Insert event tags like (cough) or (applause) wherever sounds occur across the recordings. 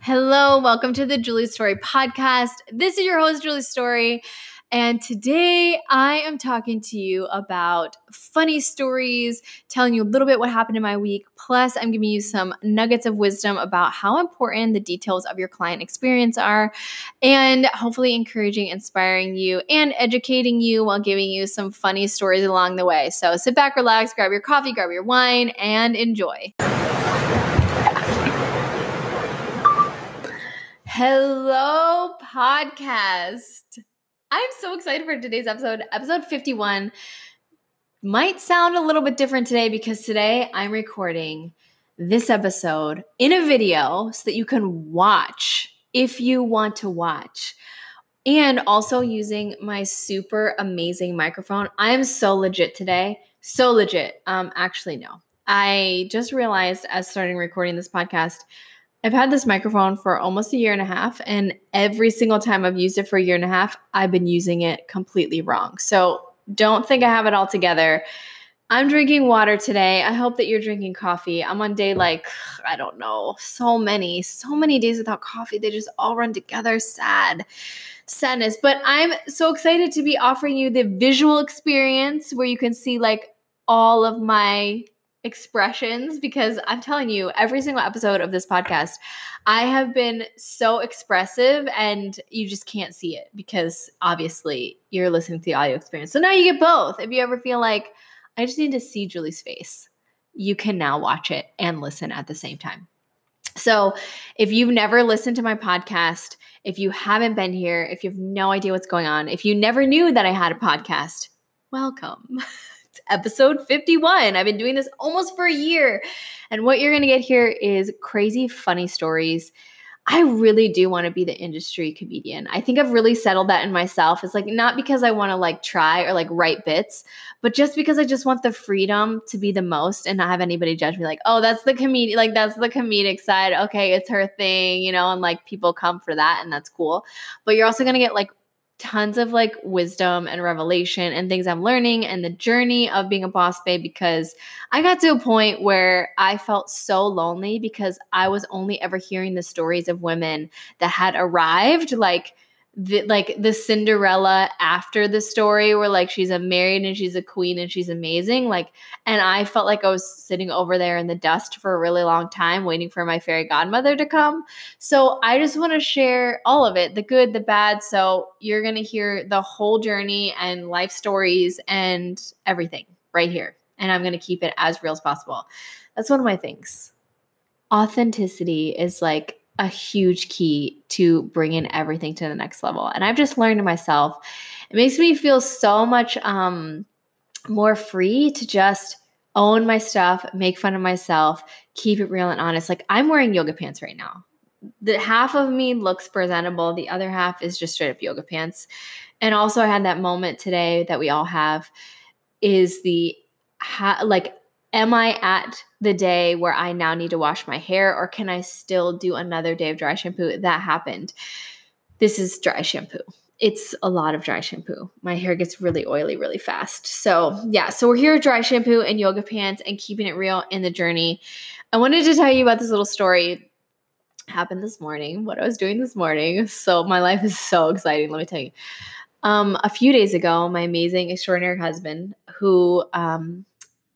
Hello, welcome to the Julie Story podcast. This is your host, Julie Story. And today I am talking to you about funny stories, telling you a little bit what happened in my week. Plus, I'm giving you some nuggets of wisdom about how important the details of your client experience are, and hopefully encouraging, inspiring you, and educating you while giving you some funny stories along the way. So sit back, relax, grab your coffee, grab your wine, and enjoy. Hello, podcast. I'm so excited for today's episode. Episode 51 might sound a little bit different today because today I'm recording this episode in a video so that you can watch if you want to watch. And also using my super amazing microphone. I am so legit today. So legit. Um, actually, no. I just realized as starting recording this podcast I've had this microphone for almost a year and a half, and every single time I've used it for a year and a half, I've been using it completely wrong. So don't think I have it all together. I'm drinking water today. I hope that you're drinking coffee. I'm on day like, I don't know, so many, so many days without coffee. They just all run together. Sad, sadness. But I'm so excited to be offering you the visual experience where you can see like all of my expressions because I'm telling you, every single episode of this podcast, I have been so expressive and you just can't see it because obviously you're listening to the audio experience. So now you get both. If you ever feel like I just need to see Julie's face, you can now watch it and listen at the same time. So, if you've never listened to my podcast, if you haven't been here, if you have no idea what's going on, if you never knew that I had a podcast, welcome. (laughs) episode 51. I've been doing this almost for a year. And what you're going to get here is crazy, funny stories. I really do want to be the industry comedian. I think I've really settled that in myself. It's like not because I want to like try or like write bits, but just because I just want the freedom to be the most and not have anybody judge me like, oh, that's the comedian, like that's the comedic side. Okay, it's her thing, you know, and like people come for that and that's cool. But you're also going to get like tons of like wisdom and revelation and things I'm learning and the journey of being a boss babe because I got to a point where I felt so lonely because I was only ever hearing the stories of women that had arrived like the, like the Cinderella after the story where like she's a married and she's a queen and she's amazing like and I felt like I was sitting over there in the dust for a really long time waiting for my fairy godmother to come. So I just want to share all of it, the good, the bad. So you're going to hear the whole journey and life stories and everything right here. And I'm going to keep it as real as possible. That's one of my things. Authenticity is like a huge key to bringing everything to the next level. And I've just learned to myself, it makes me feel so much um, more free to just own my stuff, make fun of myself, keep it real and honest. Like I'm wearing yoga pants right now. The half of me looks presentable, the other half is just straight up yoga pants. And also I had that moment today that we all have is the ha- like am I at the day where I now need to wash my hair or can I still do another day of dry shampoo? That happened. This is dry shampoo. It's a lot of dry shampoo. My hair gets really oily really fast. So, yeah, so we're here with dry shampoo and yoga pants and keeping it real in the journey. I wanted to tell you about this little story happened this morning, what I was doing this morning. So, my life is so exciting, let me tell you. Um, a few days ago, my amazing, extraordinary husband, who um,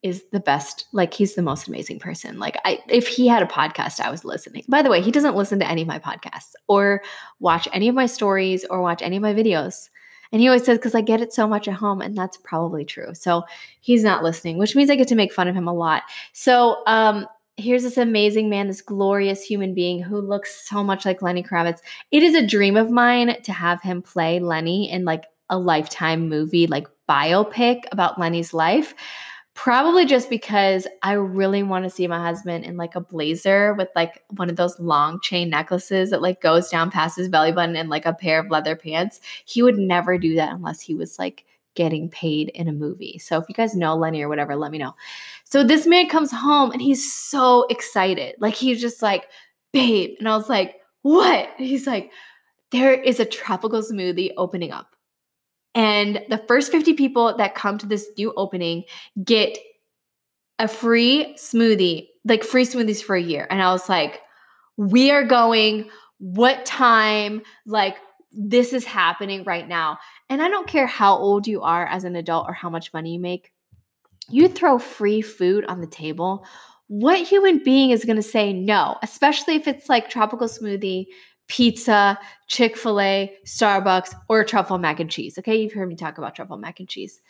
is the best. Like he's the most amazing person. Like I if he had a podcast, I was listening. By the way, he doesn't listen to any of my podcasts or watch any of my stories or watch any of my videos. And he always says, because I get it so much at home, and that's probably true. So he's not listening, which means I get to make fun of him a lot. So um, here's this amazing man, this glorious human being who looks so much like Lenny Kravitz. It is a dream of mine to have him play Lenny in like a lifetime movie, like biopic about Lenny's life. Probably just because I really want to see my husband in like a blazer with like one of those long chain necklaces that like goes down past his belly button and like a pair of leather pants. He would never do that unless he was like getting paid in a movie. So if you guys know Lenny or whatever, let me know. So this man comes home and he's so excited. Like he's just like, babe. And I was like, what? He's like, there is a tropical smoothie opening up. And the first 50 people that come to this new opening get a free smoothie, like free smoothies for a year. And I was like, we are going, what time, like, this is happening right now. And I don't care how old you are as an adult or how much money you make, you throw free food on the table. What human being is going to say no, especially if it's like tropical smoothie, pizza, Chick fil A, Starbucks, or truffle mac and cheese? Okay, you've heard me talk about truffle mac and cheese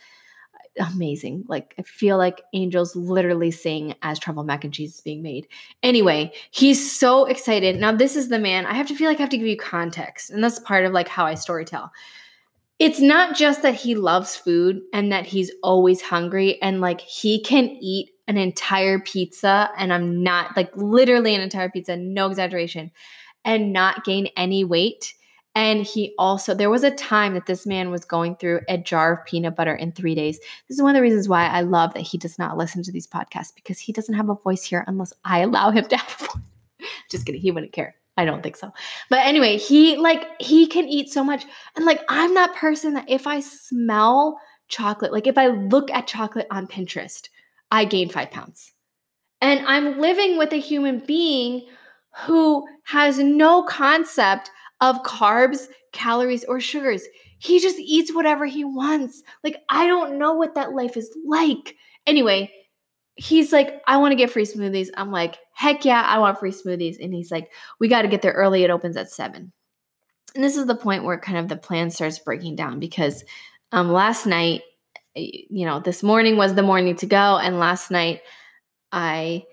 amazing. Like I feel like angels literally sing as truffle mac and cheese is being made. Anyway, he's so excited. Now this is the man. I have to feel like I have to give you context, and that's part of like how I storytell. It's not just that he loves food and that he's always hungry and like he can eat an entire pizza and I'm not like literally an entire pizza, no exaggeration, and not gain any weight and he also, there was a time that this man was going through a jar of peanut butter in three days. This is one of the reasons why I love that he does not listen to these podcasts because he doesn't have a voice here unless I allow him to have a voice. (laughs) Just kidding. He wouldn't care. I don't think so. But anyway, he like, he can eat so much. And like, I'm that person that if I smell chocolate, like if I look at chocolate on Pinterest, I gain five pounds. And I'm living with a human being who has no concept of carbs, calories, or sugars. He just eats whatever he wants. Like, I don't know what that life is like. Anyway, he's like, I want to get free smoothies. I'm like, heck yeah, I want free smoothies. And he's like, we got to get there early. It opens at seven. And this is the point where kind of the plan starts breaking down because um, last night, you know, this morning was the morning to go. And last night, I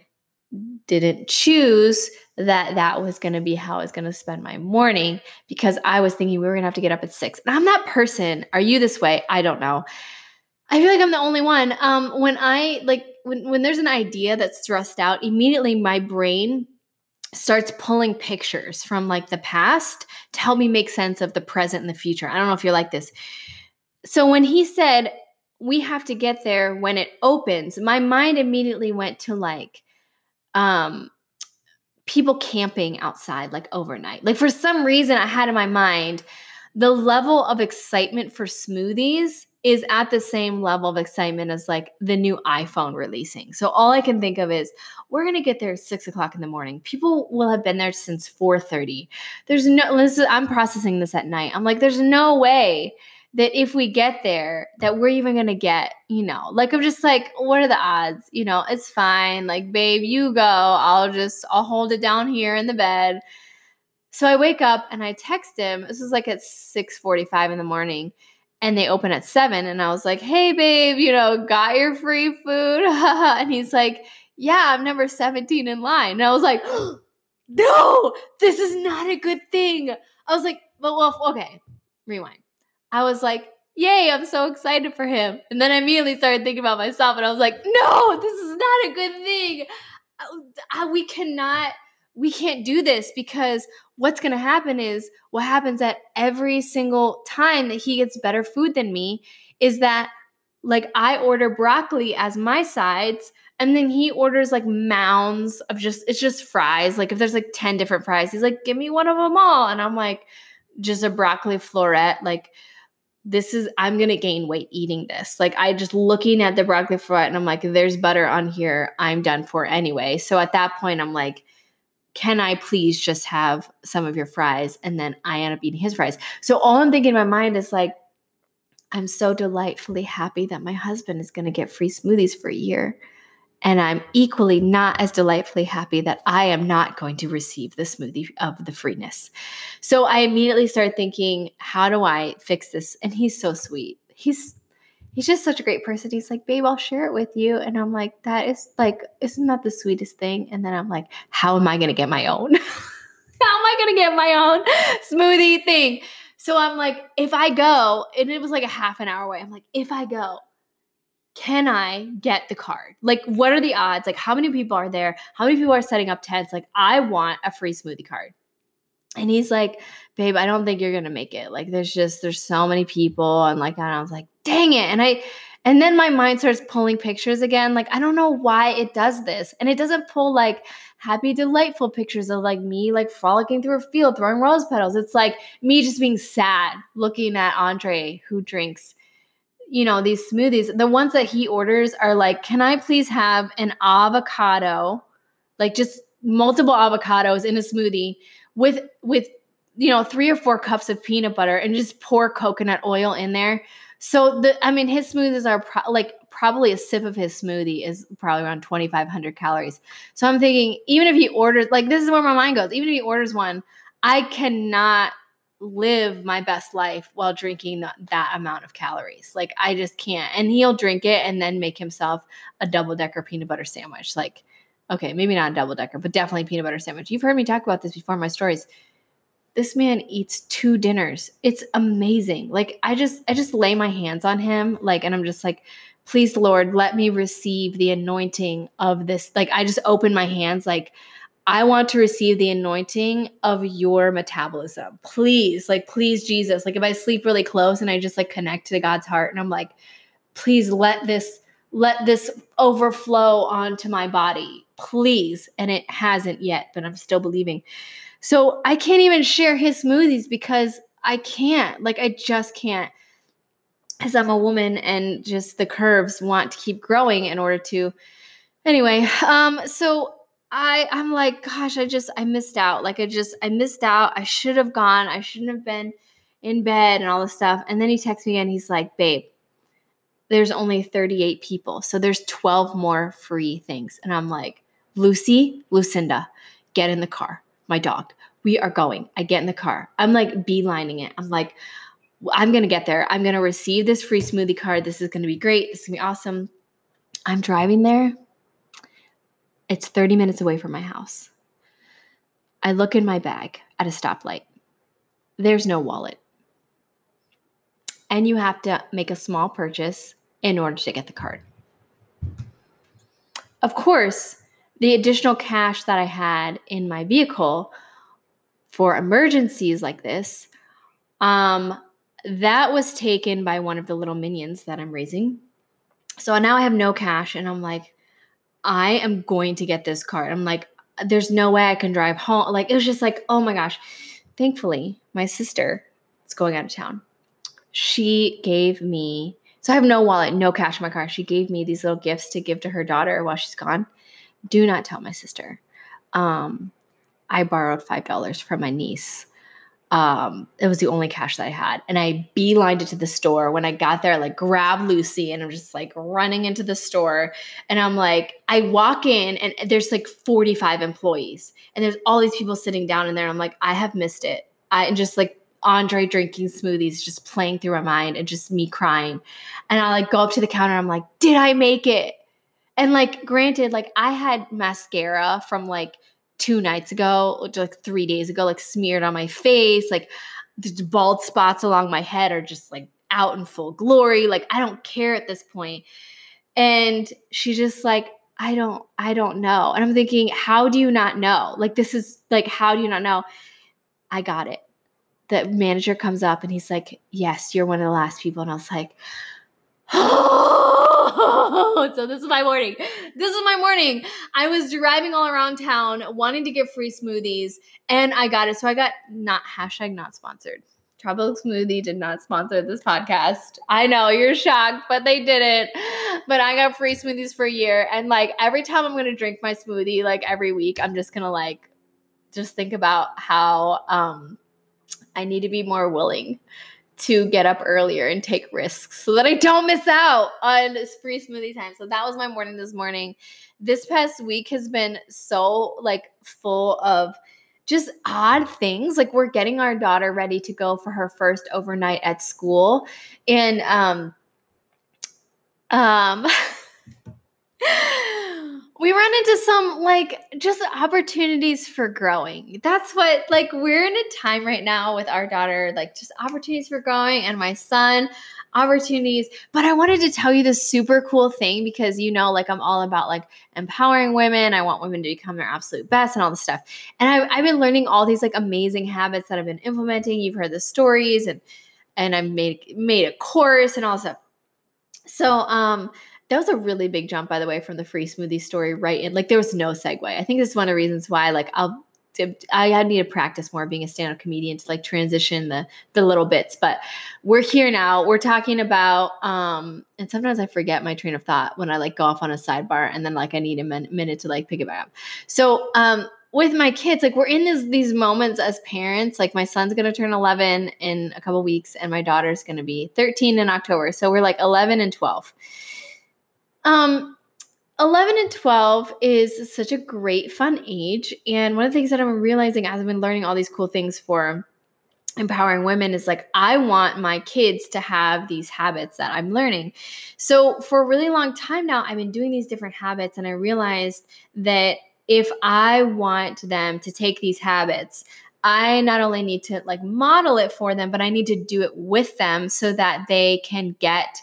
didn't choose that that was going to be how I was going to spend my morning because I was thinking we were going to have to get up at six. And I'm that person. Are you this way? I don't know. I feel like I'm the only one. Um, when I like when when there's an idea that's thrust out, immediately my brain starts pulling pictures from like the past to help me make sense of the present and the future. I don't know if you're like this. So when he said we have to get there when it opens, my mind immediately went to like um people camping outside like overnight. Like for some reason I had in my mind the level of excitement for smoothies is at the same level of excitement as like the new iPhone releasing. So all I can think of is we're gonna get there at six o'clock in the morning. People will have been there since 4:30. There's no this is, I'm processing this at night. I'm like, there's no way that if we get there that we're even gonna get you know like i'm just like what are the odds? You know it's fine. Like babe you go. I'll just i'll hold it down here in the bed. So i wake up and i text him. This was like at 6.45 in the morning and they open at 7 and i was like hey babe you know got your free food? (laughs) And he's like yeah i'm number 17 in line. And i was like (gasps) no this is not a good thing. I was like but well okay rewind I was like, yay, I'm so excited for him. And then I immediately started thinking about myself and I was like, no, this is not a good thing. Uh, we cannot, we can't do this because what's going to happen is what happens at every single time that he gets better food than me is that like I order broccoli as my sides and then he orders like mounds of just it's just fries like if there's like 10 different fries he's like give me one of them all and I'm like just a broccoli floret like this is I'm gonna gain weight eating this. Like I just looking at the broccoli fry and I'm like, there's butter on here. I'm done for anyway. So at that point, I'm like, can I please just have some of your fries? And then I end up eating his fries. So all I'm thinking in my mind is like, I'm so delightfully happy that my husband is gonna get free smoothies for a year. And I'm equally not as delightfully happy that I am not going to receive the smoothie of the freeness. So I immediately started thinking, how do I fix this? And he's so sweet. He's he's just such a great person. He's like, babe, I'll share it with you. And I'm like, that is like, isn't that the sweetest thing? And then I'm like, how am I gonna get my own? (laughs) how am I gonna get my own smoothie thing? So I'm like, if I go, and it was like a half an hour away, I'm like, if I go, can I get the card? Like, what are the odds? Like, how many people are there? How many people are setting up tents? Like, I want a free smoothie card. And he's like, babe, I don't think you're gonna make it. Like, there's just there's so many people, and like, and I was like, dang it. And I, and then my mind starts pulling pictures again. Like, I don't know why it does this, and it doesn't pull like happy, delightful pictures of like me like frolicking through a field, throwing rose petals. It's like me just being sad, looking at Andre who drinks you know, these smoothies, the ones that he orders are like, can I please have an avocado, like just multiple avocados in a smoothie with with you know three or four cups of peanut butter and just pour coconut oil in there? So the i mean his smoothies are pro- like probably a sip of his smoothie is probably around 2500 calories. So i'm thinking even if he orders like this is where my mind goes even if he orders one i cannot live my best life while drinking that, amount of calories. Like i just can't. And he'll drink it and then make himself a double decker peanut butter sandwich. Like okay maybe not a double decker but definitely peanut butter sandwich. You've heard me talk about this before in my stories. This man eats two dinners. It's amazing. Like i just i just lay my hands on him like and i'm just like please lord let me receive the anointing of this like i just open my hands like i want to receive the anointing of your metabolism. Please like please jesus like if i sleep really close and i just like connect to god's heart and i'm like please let this let this overflow onto my body. Please. And it hasn't yet but i'm still believing. So i can't even share his smoothies because i can't. Like i just can't. Because I'm a woman and just the curves want to keep growing in order to anyway um so I I'm like gosh I just I missed out. Like I just I missed out. I should have gone. I shouldn't have been in bed and all this stuff. And then he texts me and he's like babe there's only 38 people. So there's 12 more free things. And I'm like Lucy Lucinda get in the car. My dog. We are going. I get in the car. I'm like beelining it. I'm like I'm to get there. I'm to receive this free smoothie card. This is to be great. This is to be awesome. I'm driving there. It's 30 minutes away from my house. I look in my bag at a stoplight. There's no wallet. And you have to make a small purchase in order to get the card. Of course, the additional cash that I had in my vehicle for emergencies like this um, that was taken by one of the little minions that I'm raising. So now I have no cash, and I'm like, I am going to get this card. I'm like, there's no way I can drive home. Like, it was just like, oh my gosh. Thankfully, my sister is going out of town. She gave me, so I have no wallet, no cash in my car. She gave me these little gifts to give to her daughter while she's gone. Do not tell my sister. Um, I borrowed $5 from my niece um, it was the only cash that I had. And I beelined it to the store. When I got there, I like grabbed Lucy and I'm just like running into the store. And I'm like, I walk in and there's like 45 employees and there's all these people sitting down in there. And I'm like, I have missed it. I and just like Andre drinking smoothies just playing through my mind and just me crying. And I like go up to the counter. I'm like, did I make it? And like, granted, like I had mascara from like two nights ago, like three days ago, like smeared on my face, like the bald spots along my head are just like out in full glory. Like I don't care at this point. And she's just like, I don't, I don't know. And I'm thinking, how do you not know? Like this is like, how do you not know? I got it. The manager comes up and he's like, Yes, you're one of the last people. And I was like, (gasps) oh (laughs) so this is my morning. This is my morning. I was driving all around town wanting to get free smoothies and I got it. So I got not hashtag not sponsored. Tropical Smoothie did not sponsor this podcast. I know you're shocked, but they didn't. But I got free smoothies for a year. And like every time I'm going to drink my smoothie, like every week, I'm just going to like just think about how um, I need to be more willing to get up earlier and take risks so that I don't miss out on free smoothie time. So that was my morning this morning. This past week has been so like full of just odd things. Like we're getting our daughter ready to go for her first overnight at school and um um (laughs) we run into some like just opportunities for growing. That's what like we're in a time right now with our daughter, like just opportunities for growing and my son, opportunities. But I wanted to tell you this super cool thing because you know, like I'm all about like empowering women. I want women to become their absolute best and all this stuff. And I, I've been learning all these like amazing habits that I've been implementing. You've heard the stories and and I've made made a course and all stuff. So um that was a really big jump, by the way, from the free smoothie story right in. Like there was no segue. I think this is one of the reasons why, like, I'll I need to practice more being a stand-up comedian to like transition the the little bits. But we're here now. We're talking about um and sometimes I forget my train of thought when I like go off on a sidebar and then like I need a min- minute to like pick it back up. So um with my kids, like we're in this, these moments as parents. Like my son's gonna turn 11 in a couple weeks, and my daughter's gonna be 13 in October. So we're like 11 and 12. Um, 11 and 12 is such a great fun age and one of the things that i'm realizing as i've been learning all these cool things for empowering women is like i want my kids to have these habits that i'm learning. So for a really long time now i've been doing these different habits and i realized that if i want them to take these habits I not only need to like model it for them, but I need to do it with them so that they can get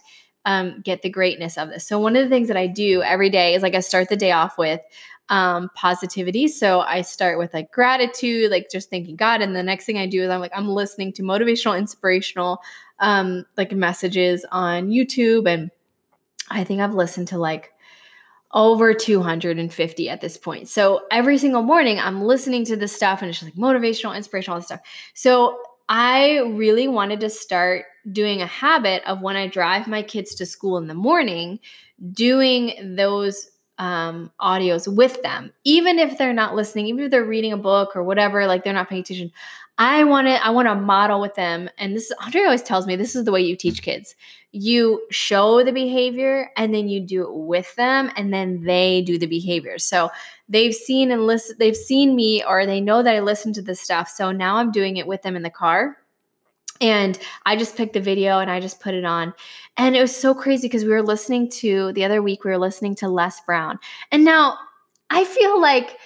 um, get the greatness of this. So one of the things that I do every day is like I start the day off with um, positivity. So I start with like gratitude, like just thanking God, and the next thing I do is I'm like I'm listening to motivational, inspirational, um, like messages on YouTube, and I think I've listened to like over 250 at this point. So every single morning I'm listening to this stuff and it's just like motivational, inspirational, all stuff. So I really wanted to start doing a habit of when I drive my kids to school in the morning, doing those um, audios with them, even if they're not listening, even if they're reading a book or whatever, like they're not paying attention. I want to, I want to model with them. And this, is Andre always tells me this is the way you teach kids. You show the behavior and then you do it with them and then they do the behavior. So they've seen and listen, they've seen me or they know that I listen to this stuff. So now I'm doing it with them in the car. And I just picked the video and I just put it on. And it was so crazy because we were listening to the other week, we were listening to Les Brown. And now I feel like,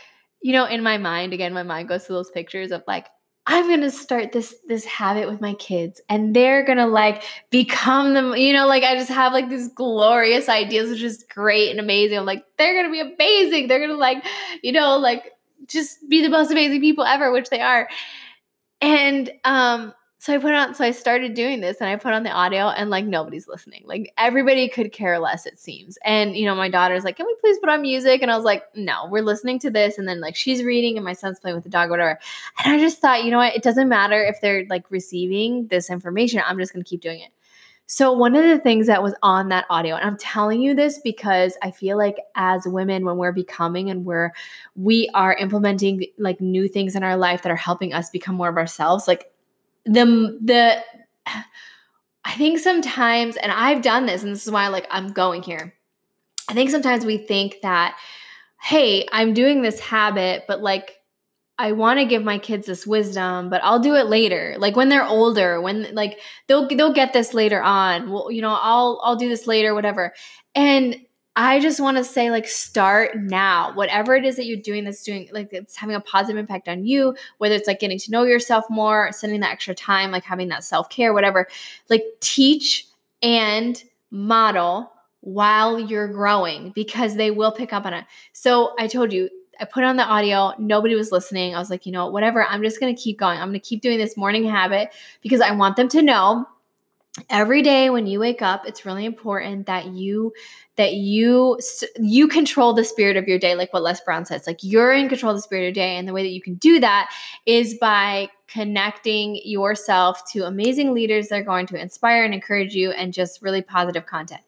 you know, in my mind, again, my mind goes to those pictures of like, I'm gonna start this this habit with my kids, and they're gonna like become them. You know, like I just have like these glorious ideas, which is great and amazing. I'm like, they're gonna be amazing. They're gonna like, you know, like just be the most amazing people ever, which they are. And um, so I put on, so I started doing this and I put on the audio and like nobody's listening. Like everybody could care less, it seems. And, you know, my daughter's like, can we please put on music? And I was like, no, we're listening to this. And then like she's reading and my son's playing with the dog, whatever. And I just thought, you know what? It doesn't matter if they're like receiving this information. I'm just going to keep doing it. So, one of the things that was on that audio, and I'm telling you this because I feel like as women, when we're becoming and we're we are implementing like new things in our life that are helping us become more of ourselves, like the the I think sometimes, and I've done this, and this is why like I'm going here. I think sometimes we think that, hey, I'm doing this habit, but like I want to give my kids this wisdom, but I'll do it later. Like when they're older, when like they'll they'll get this later on. Well, you know, I'll I'll do this later, whatever. And I just want to say, like, start now. Whatever it is that you're doing that's doing, like, it's having a positive impact on you, whether it's like getting to know yourself more, spending that extra time, like having that self care, whatever. Like, teach and model while you're growing because they will pick up on it. So, I told you, I put on the audio, nobody was listening. I was like, you know, whatever, I'm just going to keep going. I'm going to keep doing this morning habit because I want them to know every day when you wake up it's really important that you that you you control the spirit of your day like what les brown says like you're in control of the spirit of your day and the way that you can do that is by connecting yourself to amazing leaders that are going to inspire and encourage you and just really positive content.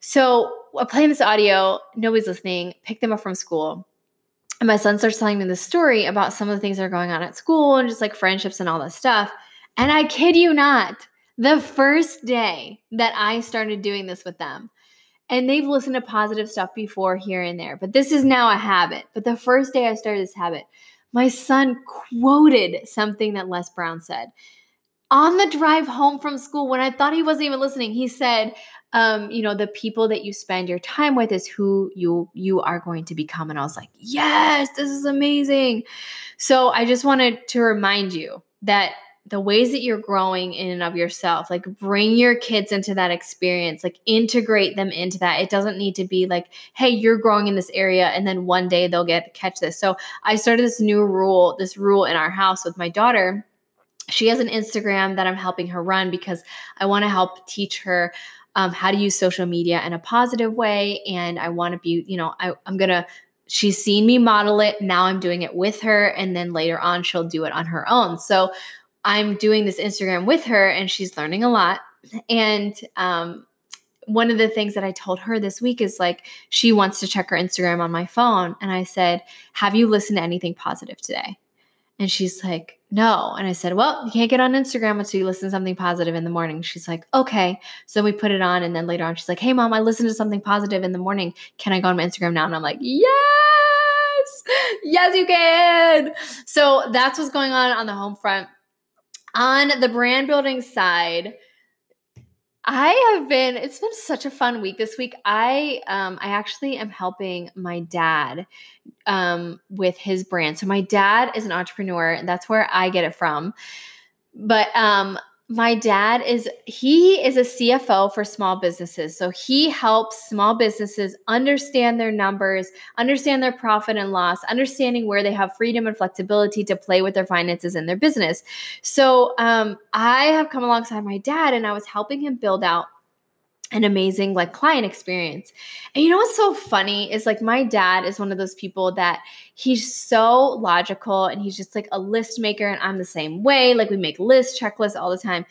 So i'm playing this audio nobody's listening pick them up from school. And my son starts telling me this story about some of the things that are going on at school and just like friendships and all this stuff. And i kid you not the first day that I started doing this with them, and they've listened to positive stuff before here and there, but this is now a habit. But the first day I started this habit, my son quoted something that Les Brown said. On the drive home from school, when I thought he wasn't even listening, he said, um, you know, the people that you spend your time with is who you you are going to become. And I was like, yes, this is amazing. So I just wanted to remind you that the ways that you're growing in and of yourself like bring your kids into that experience like integrate them into that it doesn't need to be like hey you're growing in this area and then one day they'll get catch this so i started this new rule this rule in our house with my daughter she has an instagram that i'm helping her run because i want to help teach her um, how to use social media in a positive way and i want to be you know I, i'm gonna she's seen me model it. Now I'm doing it with her. And then later on, she'll do it on her own. So I'm doing this Instagram with her and she's learning a lot. And um, one of the things that I told her this week is like, she wants to check her Instagram on my phone. And I said, Have you listened to anything positive today? And she's like, No. And I said, Well, you can't get on Instagram until you listen to something positive in the morning. She's like, Okay. So we put it on. And then later on, she's like, Hey, mom, I listened to something positive in the morning. Can I go on my Instagram now? And I'm like, Yes. Yes, you can. So that's what's going on on the home front. On the brand building side, I have been it's been such a fun week this week. I um I actually am helping my dad um with his brand. So my dad is an entrepreneur and that's where I get it from. But um my dad is he is a CFO for small businesses. So he helps small businesses understand their numbers, understand their profit and loss, understanding where they have freedom and flexibility to play with their finances and their business. So um, I have come alongside my dad and I was helping him build out an amazing like client experience. And you know what's so funny is like my dad is one of those people that he's so logical and he's just like a list maker and I'm the same way. Like we make lists, checklists all the time.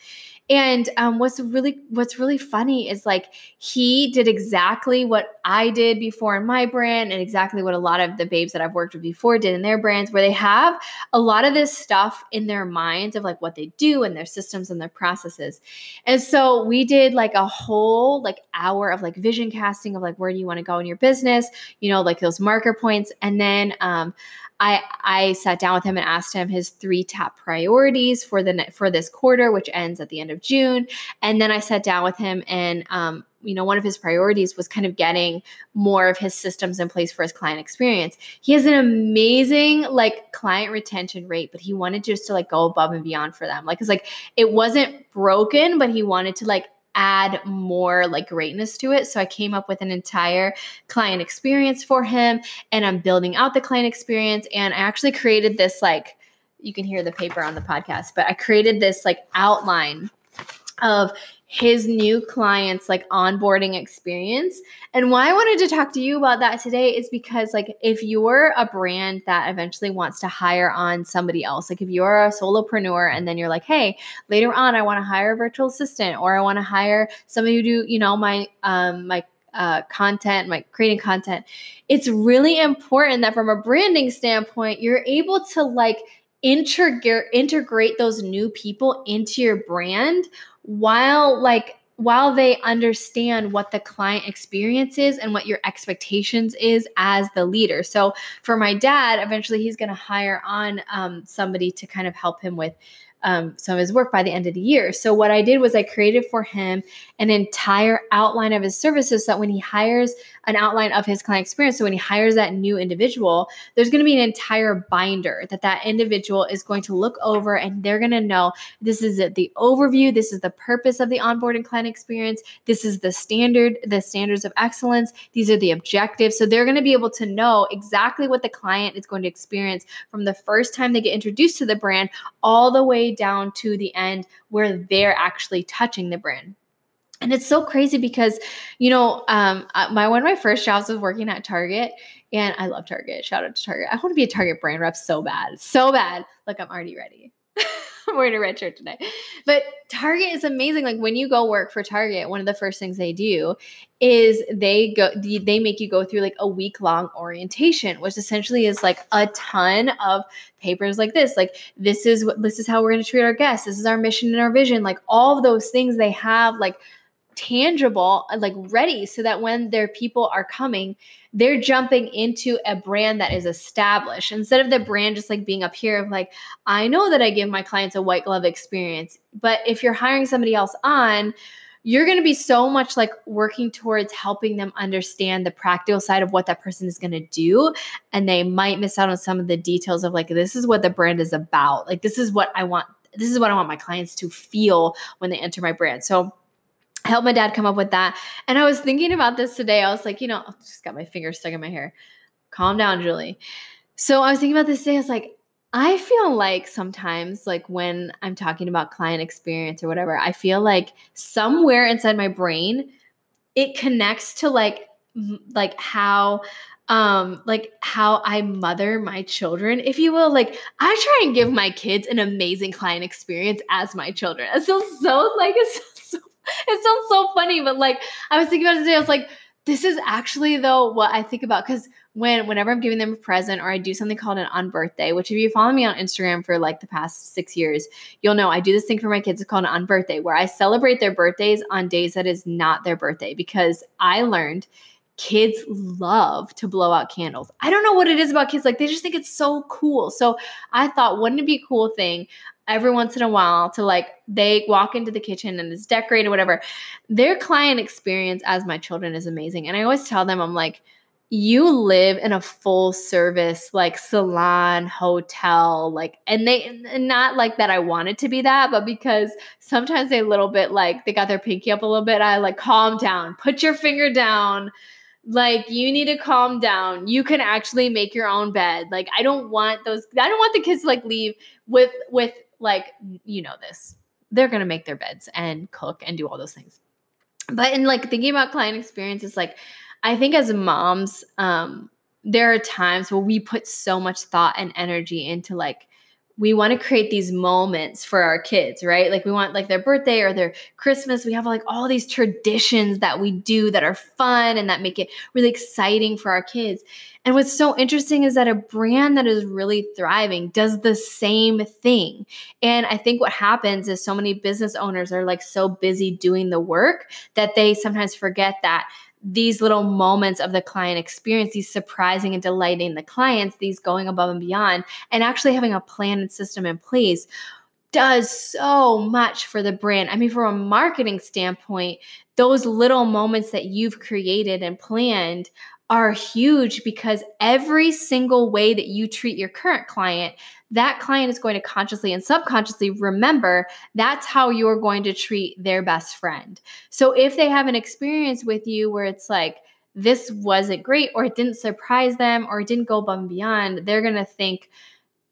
And um, what's really what's really funny is like he did exactly what I did before in my brand, and exactly what a lot of the babes that I've worked with before did in their brands, where they have a lot of this stuff in their minds of like what they do and their systems and their processes. And so we did like a whole like hour of like vision casting of like where do you want to go in your business, you know, like those marker points, and then um, I I sat down with him and asked him his three top priorities for the for this quarter, which ends at the end of June. And then I sat down with him and um, you know one of his priorities was kind of getting more of his systems in place for his client experience he has an amazing like client retention rate but he wanted just to like go above and beyond for them like it's like it wasn't broken but he wanted to like add more like greatness to it. So I came up with an entire client experience for him and I'm building out the client experience. And I actually created this like, you can hear the paper on the podcast, but I created this like outline of his new clients like onboarding experience. And why I wanted to talk to you about that today is because like if you're a brand that eventually wants to hire on somebody else, like if you're a solopreneur and then you're like, "Hey, later on I want to hire a virtual assistant or I want to hire somebody who do, you know, my um my uh, content, my creating content, it's really important that from a branding standpoint, you're able to like integrate integrate those new people into your brand while like while they understand what the client experience is and what your expectations is as the leader. So for my dad, eventually he's going to hire on um, somebody to kind of help him with um, some of his work by the end of the year. So what I did was I created for him an entire outline of his services so that when he hires an outline of his client experience, so when he hires that new individual, there's going to be an entire binder that that individual is going to look over and they're going to know this is the overview, this is the purpose of the onboarding client experience, this is the standard, the standards of excellence, these are the objectives. So they're going to be able to know exactly what the client is going to experience from the first time they get introduced to the brand all the way down to the end where they're actually touching the brand. And it's so crazy because, you know, um, my one of my first jobs was working at Target, and I love Target. Shout out to Target. I want to be a Target brand rep so bad, so bad. Look, I'm already ready. (laughs) I'm wearing a red shirt today. But Target is amazing. Like when you go work for Target, one of the first things they do is they go they make you go through like a week long orientation, which essentially is like a ton of papers like this. Like this is what this is how we're going to treat our guests. This is our mission and our vision. Like all of those things they have like tangible, uh, like ready, so that when their people are coming, they're jumping into a brand that is established instead of the brand just like being up here of like, I know that I give my clients a white glove experience. But if you're hiring somebody else on, you're going to be so much like working towards helping them understand the practical side of what that person is going to do. And they might miss out on some of the details of like, this is what the brand is about. Like, this is what I want. This is what I want my clients to feel when they enter my brand. So, Helped my dad come up with that. And I was thinking about this today. I was like, you know, I just got my fingers stuck in my hair. Calm down, Julie. So I was thinking about this today. I was like, I feel like sometimes, like when I'm talking about client experience or whatever, I feel like somewhere inside my brain, it connects to like like how um like how I mother my children, if you will. Like I try and give my kids an amazing client experience as my children. It feels so like it's (laughs) so (laughs) it sounds so funny, but like I was thinking about it today, I was like, this is actually though what I think about because when whenever I'm giving them a present or I do something called an unbirthday, which if you follow me on Instagram for like the past six years, you'll know I do this thing for my kids. It's called an unbirthday, where I celebrate their birthdays on days that is not their birthday because I learned kids love to blow out candles. I don't know what it is about kids. Like they just think it's so cool. So I thought, wouldn't it be a cool thing every once in a while to like they walk into the kitchen and it's decorated, whatever. Their client experience as my children is amazing. And I always tell them, I'm like, you live in a full service like salon hotel like and they and not like that i wanted to be that but because sometimes they a little bit like they got their pinky up a little bit i like calm down put your finger down like you need to calm down you can actually make your own bed like i don't want those i don't want the kids to like leave with with like you know this they're gonna make their beds and cook and do all those things. But in like thinking about client experience it's like i think as moms um there are times where we put so much thought and energy into like we want to create these moments for our kids, right? Like we want like their birthday or their Christmas. We have like all these traditions that we do that are fun and that make it really exciting for our kids. And what's so interesting is that a brand that is really thriving does the same thing. And I think what happens is so many business owners are like so busy doing the work that they sometimes forget that these little moments of the client experience, these surprising and delighting the clients, these going above and beyond, and actually having a plan and system in place does so much for the brand. I mean, from a marketing standpoint, those little moments that you've created and planned are huge because every single way that you treat your current client, that client is going to consciously and subconsciously remember that's how you're going to treat their best friend. So if they have an experience with you where it's like, this wasn't great, or it didn't surprise them, or it didn't go above and beyond, they're going to think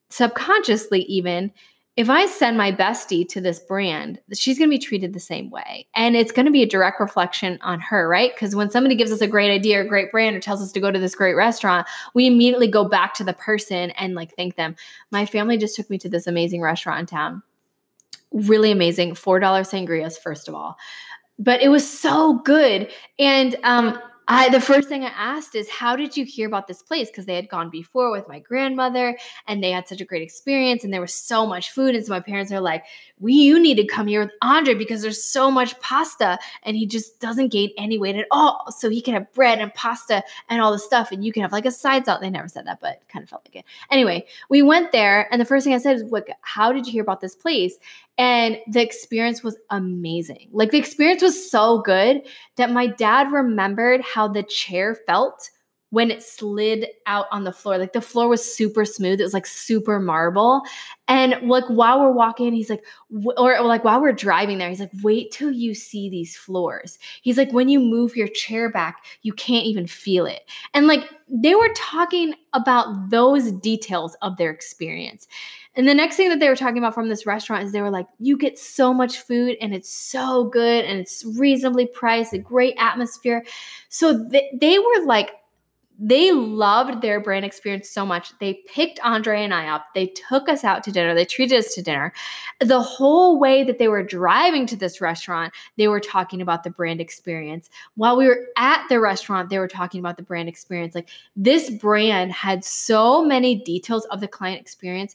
subconsciously, even if I send my bestie to this brand, she's going to be treated the same way. And it's going to be a direct reflection on her, right? Because when somebody gives us a great idea or great brand or tells us to go to this great restaurant, we immediately go back to the person and like thank them. My family just took me to this amazing restaurant in town. Really amazing. $4 sangrias, first of all. But it was so good. And um, I the first thing I asked is how did you hear about this place? Because they had gone before with my grandmother and they had such a great experience and there was so much food and so my parents are like we you need to come here with Andre because there's so much pasta and he just doesn't gain any weight at all. So he can have bread and pasta and all the stuff and you can have like a side salad. They never said that but kind of felt like it. Anyway we went there and the first thing I said is like how did you hear about this place and the experience was amazing. Like the experience was so good that my dad remembered how the chair felt when it slid out on the floor. Like the floor was super smooth. It was like super marble. And like while we're walking, he's like, or, like while we're driving there, he's like, wait till you see these floors. He's like, when you move your chair back, you can't even feel it. And like they were talking about those details of their experience. And the next thing that they were talking about from this restaurant is they were like, you get so much food and it's so good and it's reasonably priced, a great atmosphere. So th- they were like, they loved their brand experience so much. They picked Andre and I up. They took us out to dinner. They treated us to dinner. The whole way that they were driving to this restaurant, they were talking about the brand experience. While we were at the restaurant, they were talking about the brand experience. Like this brand had so many details of the client experience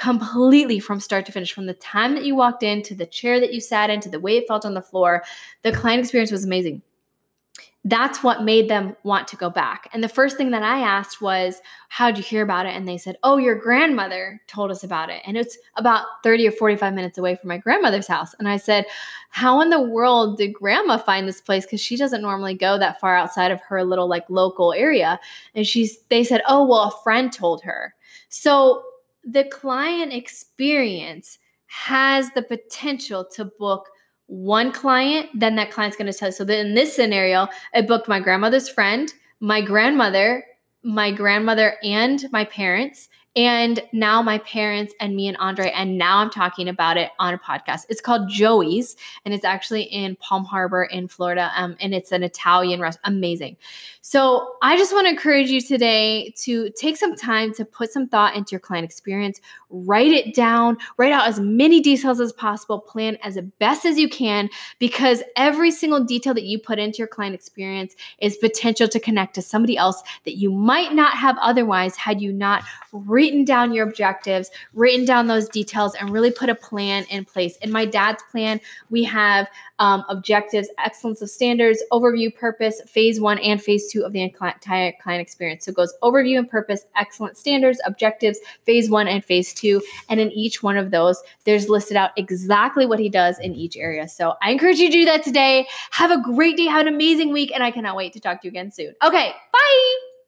completely from start to finish from the time that you walked in to the chair that you sat in to the way it felt on the floor. The client experience was amazing. That's what made them want to go back. And the first thing that i asked was how'd you hear about it? And they said oh your grandmother told us about it. And it's about 30 or 45 minutes away from my grandmother's house. And i said how in the world did grandma find this place? Because she doesn't normally go that far outside of her little like local area. And she's they said oh well a friend told her. So the client experience has the potential to book one client, then that client's going to tell. So in this scenario, I booked my grandmother's friend, my grandmother, my grandmother and my parents, And now my parents and me and Andre, and now I'm talking about it on a podcast. It's called Joey's, and it's actually in Palm Harbor in Florida. Um, and it's an Italian restaurant. Amazing. So I just want to encourage you today to take some time to put some thought into your client experience, write it down, write out as many details as possible, plan as best as you can, because every single detail that you put into your client experience is potential to connect to somebody else that you might not have otherwise had you not written down your objectives, written down those details, and really put a plan in place. In my dad's plan, we have um, objectives, excellence of standards, overview, purpose, phase one and phase two of the entire client experience. So it goes overview and purpose, excellent standards, objectives, phase one and phase two. And in each one of those, there's listed out exactly what he does in each area. So I encourage you to do that today. Have a great day. Have an amazing week. And I cannot wait to talk to you again soon. Okay, bye.